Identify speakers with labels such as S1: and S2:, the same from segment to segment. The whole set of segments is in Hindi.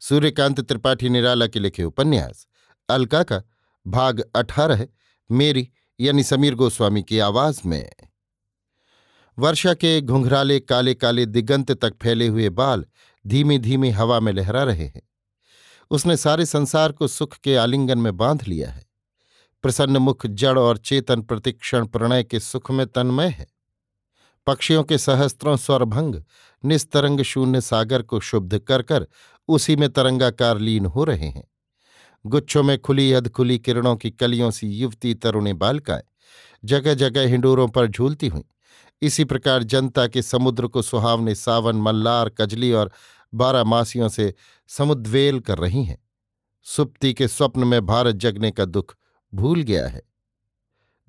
S1: सूर्यकांत त्रिपाठी निराला के लिखे उपन्यास। अलका का भाग अठारह, मेरी यानी समीर गोस्वामी की आवाज़ में। वर्षा के घुंघराले काले काले दिगंत तक फैले हुए बाल धीमी धीमी हवा में लहरा रहे हैं। उसने सारे संसार को सुख के आलिंगन में बाँध लिया है। प्रसन्न मुख, जड़ और चेतन प्रतिक्षण प्रणय के सुख में तन्मय है। पक्षियों के सहस्त्रों स्वरभंग निस्तरंग शून्य सागर को शुद्ध कर कर उसी में तरंगाकार लीन हो रहे हैं। गुच्छों में खुली अधखुली किरणों की कलियों सी युवती तरुणी बालकाएँ जगह जगह हिंडोरों पर झूलती हुई। इसी प्रकार जनता के समुद्र को सुहावने सावन, मल्लार, कजली और बारामासियों से समुद्वेल कर रही हैं। सुप्ति के स्वप्न में भारत जगने का दुख भूल गया है।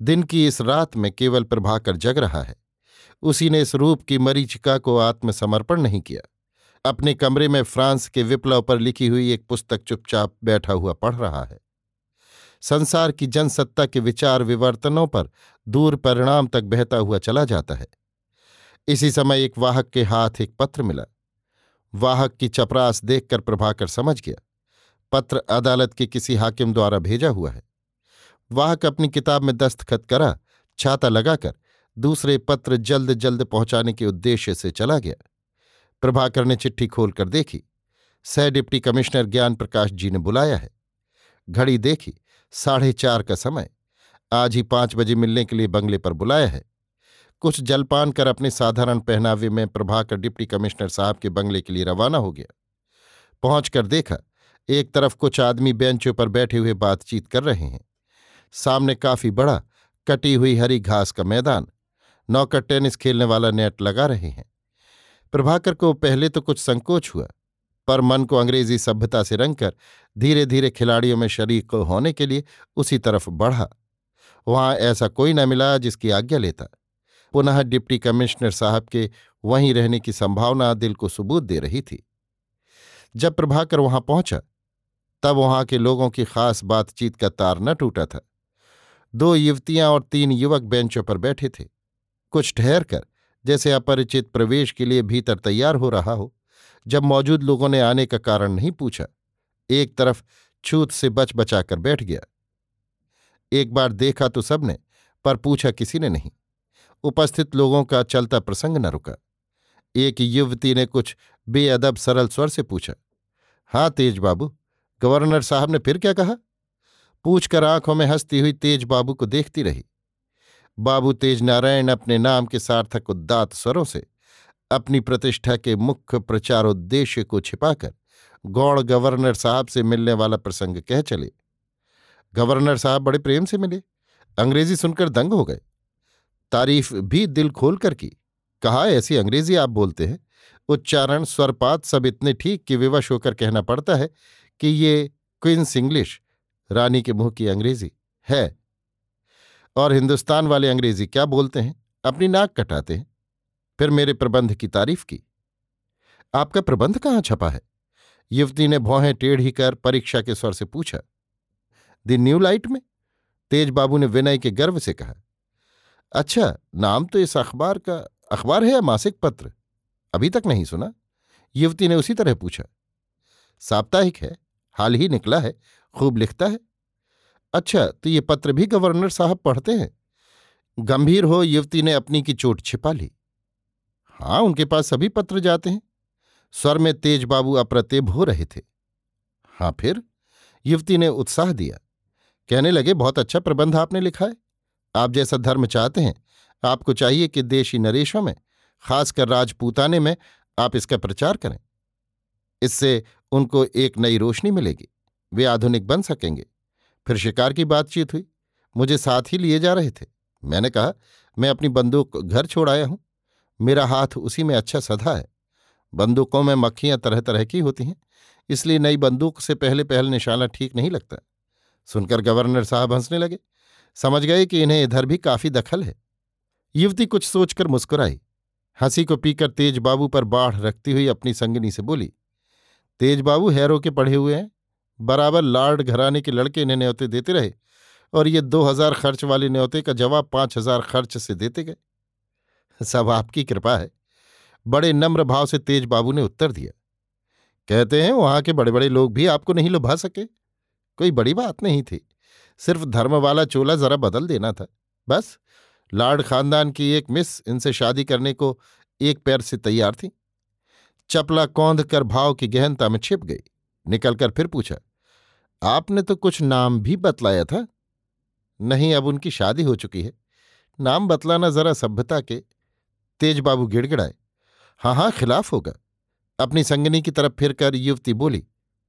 S1: दिन की इस रात में केवल प्रभाकर जग रहा है। उसी ने इस रूप की मरीचिका को आत्मसमर्पण नहीं किया। अपने कमरे में फ्रांस के विप्लव पर लिखी हुई एक पुस्तक चुपचाप बैठा हुआ पढ़ रहा है। संसार की जनसत्ता के विचार विवर्तनों पर दूर परिणाम तक बहता हुआ चला जाता है। इसी समय एक वाहक के हाथ एक पत्र मिला। वाहक की चपरास देखकर प्रभाकर समझ गया। पत्र अदालत के किसी हाकिम द्वारा भेजा हुआ है। वाहक अपनी किताब में दस्तखत करा, छाता लगाकर दूसरे पत्र जल्द जल्द पहुँचाने के उद्देश्य से चला गया। प्रभाकर ने चिट्ठी खोलकर देखी। सह डिप्टी कमिश्नर ज्ञान प्रकाश जी ने बुलाया है। घड़ी देखी, साढ़े चार का समय। आज ही पाँच बजे मिलने के लिए बंगले पर बुलाया है। कुछ जलपान कर अपने साधारण पहनावे में प्रभाकर डिप्टी कमिश्नर साहब के बंगले के लिए रवाना हो गया। पहुंचकर देखा, एक तरफ़ कुछ आदमी बेंचों पर बैठे हुए बातचीत कर रहे हैं। सामने काफ़ी बड़ा, कटी हुई हरी घास का मैदान। नौकर टेनिस खेलने वाला नेट लगा रहे हैं। प्रभाकर को पहले तो कुछ संकोच हुआ, पर मन को अंग्रेज़ी सभ्यता से रंगकर धीरे धीरे खिलाड़ियों में शरीक होने के लिए उसी तरफ़ बढ़ा। वहाँ ऐसा कोई न मिला जिसकी आज्ञा लेता। पुनः डिप्टी कमिश्नर साहब के वहीं रहने की संभावना दिल को सबूत दे रही थी। जब प्रभाकर वहाँ पहुँचा, तब वहाँ के लोगों की खास बातचीत का तार न टूटा था। दो युवतियाँ और तीन युवक बेंचों पर बैठे थे। कुछ ठहर कर जैसे अपरिचित प्रवेश के लिए भीतर तैयार हो रहा हो, जब मौजूद लोगों ने आने का कारण नहीं पूछा, एक तरफ़ छूत से बच बचाकर बैठ गया। एक बार देखा तो सबने, पर पूछा किसी ने नहीं। उपस्थित लोगों का चलता प्रसंग न रुका। एक युवती ने कुछ बेअदब सरल स्वर से पूछा हाँ तेज बाबू, गवर्नर साहब ने फिर क्या कहा? पूछकर आँखों में हंसती हुई तेज बाबू को देखती रही। बाबू तेज नारायण अपने नाम के सार्थक उद्दात स्वरों से अपनी प्रतिष्ठा के मुख्य प्रचारोद्देश्य को छिपाकर गौड़ गवर्नर साहब से मिलने वाला प्रसंग कह चले। गवर्नर साहब बड़े प्रेम से मिले। अंग्रेज़ी सुनकर दंग हो गए। तारीफ़ भी दिल खोल कर की। कहा, ऐसी अंग्रेज़ी आप बोलते हैं। उच्चारण, स्वरपात सब इतने ठीक कि विवश होकर कहना पड़ता है कि ये क्विंस इंग्लिश, रानी के मुँह की अंग्रेज़ी, है। और हिंदुस्तान वाले अंग्रेज़ी क्या बोलते हैं? अपनी नाक कटाते हैं। फिर मेरे प्रबंध की तारीफ़ की। आपका प्रबंध कहाँ छपा है? युवती ने भौहें टेढ़ी कर परीक्षा के स्वर से पूछा। दी न्यू लाइट में? तेज बाबू ने विनय के गर्व से कहा। अच्छा नाम तो इस अखबार का, अखबार है या मासिक पत्र? अभी तक नहीं सुना। युवती ने उसी तरह पूछा। साप्ताहिक है, हाल ही निकला है, खूब लिखता है। अच्छा तो ये पत्र भी गवर्नर साहब पढ़ते हैं। गंभीर हो, युवती ने अपनी की चोट छिपा ली। हाँ उनके पास सभी पत्र जाते हैं। स्वर में तेज बाबू अप्रतिभ हो रहे थे। हाँ फिर? युवती ने उत्साह दिया। कहने लगे, बहुत अच्छा प्रबंध आपने लिखा है। आप जैसा धर्म चाहते हैं, आपको चाहिए कि देशी नरेशों में, खासकर राजपूताने में, आप इसका प्रचार करें। इससे उनको एक नई रोशनी मिलेगी। वे आधुनिक बन सकेंगे। फिर शिकार की बातचीत हुई। मुझे साथ ही लिए जा रहे थे। मैंने कहा, मैं अपनी बंदूक घर छोड़ आया हूँ। मेरा हाथ उसी में अच्छा सधा है। बंदूकों में मक्खियाँ तरह तरह की होती हैं, इसलिए नई बंदूक से पहले पहल निशाना ठीक नहीं लगता। सुनकर गवर्नर साहब हंसने लगे। समझ गए कि इन्हें इधर भी काफ़ी दखल है। युवती कुछ सोचकर मुस्कुराई। हँसी को पीकर तेज बाबू पर बाढ़ रखती हुई अपनी संगनी से बोली, तेज बाबू, हैरो के पढ़े हुए हैं? बराबर लार्ड घराने के लड़के इन्हें न्योते देते रहे और ये दो हज़ार खर्च वाले न्योते का जवाब पाँच हज़ार खर्च से देते गए। सब आपकी कृपा है। बड़े नम्र भाव से तेज बाबू ने उत्तर दिया। कहते हैं वहाँ के बड़े बड़े लोग भी आपको नहीं लुभा सके। कोई बड़ी बात नहीं थी। सिर्फ़ धर्म वाला चोला जरा बदल देना था। बस लार्ड खानदान की एक मिस इनसे शादी करने को एक पैर से तैयार थी। चपला कौंध कर भाव की गहनता में छिप गई। निकलकर फिर पूछा आपने तो कुछ नाम भी बतलाया था। नहीं, अब उनकी शादी हो चुकी है। नाम बतलाना जरा सभ्यता के तेज बाबू गिड़गिड़ाए। हाँ हाँ खिलाफ होगा। अपनी संगनी की तरफ़ फिरकर युवती बोली,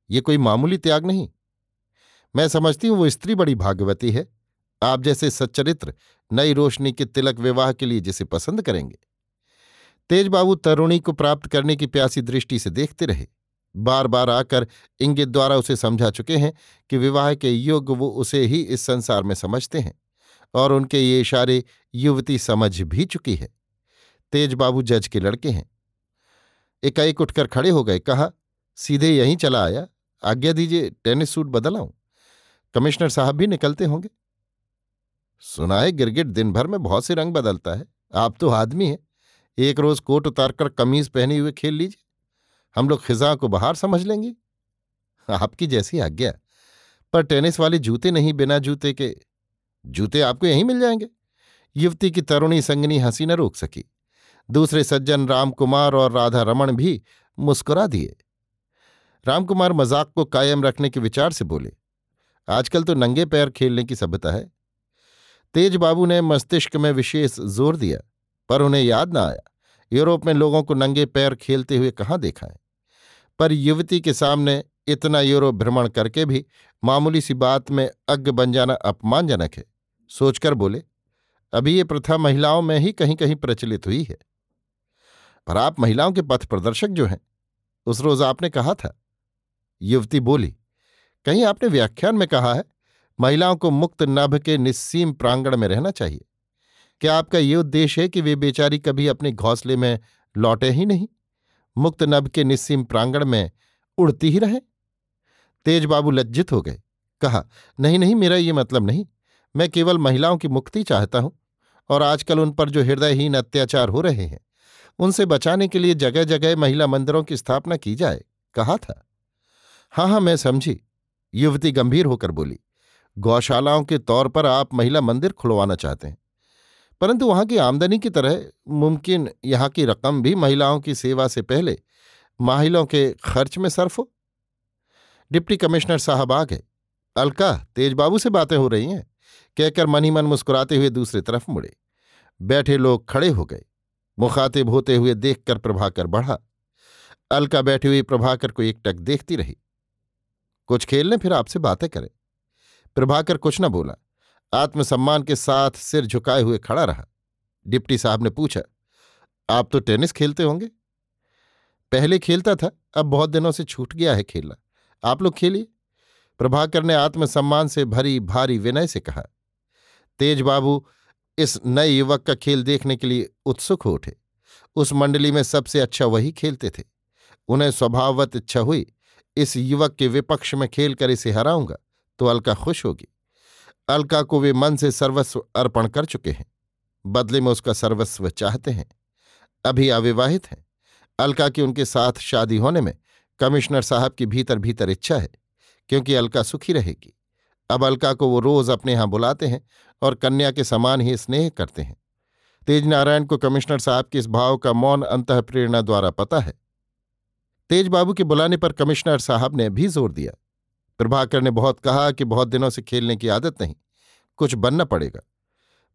S1: ये कोई मामूली त्याग नहीं। मैं समझती हूँ वो स्त्री बड़ी भाग्यवती है। आप जैसे सच्चरित्र, नई रोशनी के तिलक विवाह के लिए जिसे पसंद करेंगे। तेजबाबू तरुणी को प्राप्त करने की प्यासी दृष्टि से देखते रहे। बार बार आकर इंगित द्वारा उसे समझा चुके हैं कि विवाह के युग वो उसे ही इस संसार में समझते हैं और उनके ये इशारे युवती समझ भी चुकी है। तेजबाबू जज के लड़के हैं। एकाएक उठकर खड़े हो गए, कहा, सीधे यहीं चला आया। आज्ञा दीजिए, टेनिस सूट बदल आऊँ। कमिश्नर साहब भी निकलते होंगे। सुना है गिरगिट, दिन भर में बहुत से रंग बदलता है। आप तो आदमी हैं। एक रोज कोट उतारकर कमीज पहने हुए खेल लीजिए। हम लोग खिजा को बाहर समझ लेंगे। आपकी जैसी आज्ञा। पर टेनिस वाले जूते नहीं, बिना जूते के, जूते आपको यहीं मिल जाएँगे। युवती की तरुणी संगनी हँसी न रोक सकी। दूसरे सज्जन रामकुमार और राधा रमन भी मुस्कुरा दिए। रामकुमार मज़ाक को कायम रखने के विचार से बोले, आजकल तो नंगे पैर खेलने की सभ्यता है। तेज बाबू ने मस्तिष्क में विशेष ज़ोर दिया, पर उन्हें याद न आया। यूरोप में लोगों को नंगे पैर खेलते हुए कहाँ देखा है? पर युवती के सामने इतना यूरोप भ्रमण करके भी मामूली सी बात में अज्ञ बन जाना अपमानजनक है। सोचकर बोले, अभी ये प्रथा महिलाओं में ही कहीं कहीं प्रचलित हुई है। पर आप महिलाओं के पथ प्रदर्शक जो हैं, उस रोज आपने कहा था। युवती बोली, कहीं आपने व्याख्यान में कहा है, महिलाओं को मुक्त नभ के निस्सीम प्रांगण में रहना चाहिए। क्या आपका ये उद्देश्य है कि वे बेचारी कभी अपने घोंसले में लौटे ही नहीं? मुक्त नभ के निस्सीम प्रांगण में उड़ती ही रहे। तेज बाबू लज्जित हो गए। कहा, नहीं नहीं, मेरा ये मतलब नहीं। मैं केवल महिलाओं की मुक्ति चाहता हूँ और आजकल उन पर जो हृदयहीन अत्याचार हो रहे हैं, उनसे बचाने के लिए जगह जगह महिला मंदिरों की स्थापना की जाए। कहा था। हाँ हाँ मैं समझी। युवती गंभीर होकर बोली, गौशालाओं के तौर पर आप महिला मंदिर खुलवाना चाहते हैं। परंतु वहाँ की आमदनी की तरह मुमकिन यहाँ की रकम भी महिलाओं की सेवा से पहले माहिलों के खर्च में सर्फ हो। डिप्टी कमिश्नर साहब आ गए अलका तेजबाबू से बातें हो रही हैं, कहकर मन ही मन मुस्कुराते हुए दूसरी तरफ़ मुड़े। बैठे लोग खड़े हो गए। मुखातिब होते हुए देखकर प्रभाकर बढ़ा। अलका बैठी हुई प्रभाकर को एकटक देखती रही। कुछ खेल लें, फिर आपसे बातें करें। प्रभाकर कुछ न बोला। आत्मसम्मान के साथ सिर झुकाए हुए खड़ा रहा। डिप्टी साहब ने पूछा, आप तो टेनिस खेलते होंगे? पहले खेलता था, अब बहुत दिनों से छूट गया है खेलना। आप लोग खेलिए। प्रभाकर ने आत्मसम्मान से भरी भारी विनय से कहा। तेज बाबू इस नए युवक का खेल देखने के लिए उत्सुक हो उठे। उस मंडली में सबसे अच्छा वही खेलते थे। उन्हें स्वभाववत इच्छा हुई, इस युवक के विपक्ष में खेलकर इसे हराऊँगा तो अलका खुश होगी। अलका को वे मन से सर्वस्व अर्पण कर चुके हैं। बदले में उसका सर्वस्व चाहते हैं। अभी अविवाहित हैं। अलका की उनके साथ शादी होने में कमिश्नर साहब की भीतर भीतर इच्छा है, क्योंकि अलका सुखी रहेगी। अब अलका को वो रोज अपने यहाँ बुलाते हैं और कन्या के समान ही स्नेह करते हैं। तेज नारायण को कमिश्नर साहब के इस भाव का मौन अंत प्रेरणा द्वारा पता है। तेज बाबू के बुलाने पर कमिश्नर साहब ने भी ज़ोर दिया। प्रभाकर ने बहुत कहा कि बहुत दिनों से खेलने की आदत नहीं, कुछ बनना पड़ेगा।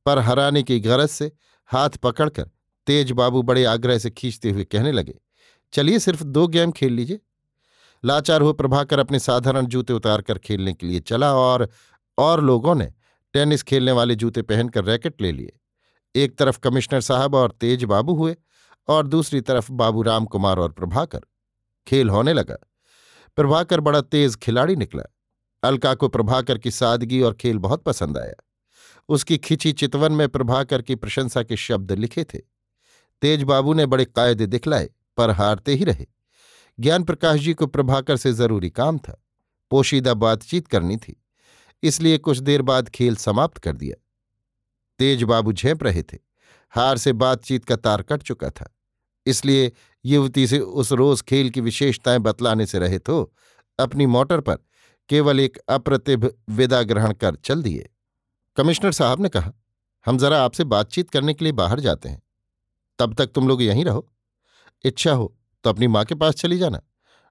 S1: पर हराने की गरज से हाथ पकड़कर तेज बाबू बड़े आग्रह से खींचते हुए कहने लगे, चलिए सिर्फ़ दो गेम खेल लीजिए। लाचार हुए प्रभाकर अपने साधारण जूते उतारकर खेलने के लिए चला और और लोगों ने टेनिस खेलने वाले जूते पहनकर रैकेट ले लिए। एक तरफ़ कमिश्नर साहब और तेज बाबू हुए और दूसरी तरफ़ बाबू राम कुमार और प्रभाकर। खेल होने लगा। प्रभाकर बड़ा तेज खिलाड़ी निकला। अलका को प्रभाकर की सादगी और खेल बहुत पसंद आया। उसकी खिंची चितवन में प्रभाकर की प्रशंसा के शब्द लिखे थे। तेज बाबू ने बड़े कायदे दिखलाए, पर हारते ही रहे। ज्ञान प्रकाश जी को प्रभाकर से ज़रूरी काम था। पोशीदा बातचीत करनी थी। इसलिए कुछ देर बाद खेल समाप्त कर दिया। तेज बाबू झेप रहे थे। हार से बातचीत का तार कट चुका था। इसलिए युवती से उस रोज खेल की विशेषताएँ बतलाने से रहे तो अपनी मोटर पर केवल एक अप्रतिभ विदा ग्रहण कर चल दिए। कमिश्नर साहब ने कहा, हम जरा आपसे बातचीत करने के लिए बाहर जाते हैं। तब तक तुम लोग यहीं रहो। इच्छा हो तो अपनी माँ के पास चली जाना।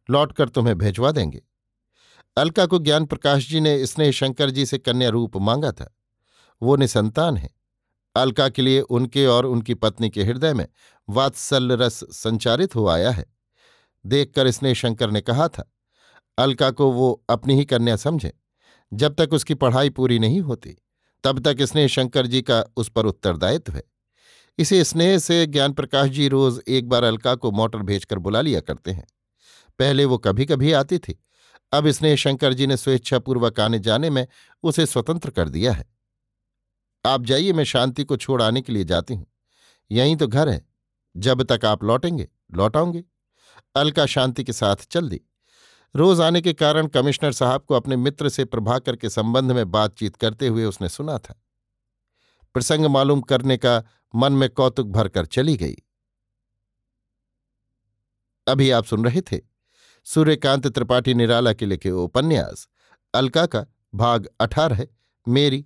S1: लौट कर तुम्हें भेजवा देंगे। अलका को ज्ञान प्रकाश जी ने स्नेह शंकर जी से कन्या रूप मांगा था। वो निसंतान है। अलका के लिए उनके और उनकी पत्नी के हृदय में वात्सल्य रस संचारित हो आया है। देखकर स्नेह शंकर ने कहा था, अलका को वो अपनी ही कन्या समझे। जब तक उसकी पढ़ाई पूरी नहीं होती, तब तक स्नेह शंकर जी का उस पर उत्तरदायित्व है। इसी स्नेह से ज्ञान प्रकाश जी रोज एक बार अलका को मोटर भेजकर बुला लिया करते हैं। पहले वो कभी कभी आती थी। अब स्नेह शंकर जी ने स्वेच्छापूर्वक आने जाने में उसे स्वतंत्र कर दिया है। आप जाइए, मैं शांति को छोड़ आने के लिए जाती हूँ। यहीं तो घर है। जब तक आप लौटेंगे, लौटाऊँगे। अलका शांति के साथ चल दी। रोज आने के कारण कमिश्नर साहब को अपने मित्र से प्रभाकर के संबंध में बातचीत करते हुए उसने सुना था। प्रसंग मालूम करने का मन में कौतुक भरकर चली गई। अभी आप सुन रहे थे सूर्यकांत त्रिपाठी निराला के लिखे उपन्यास अलका का, भाग अठारह, मेरी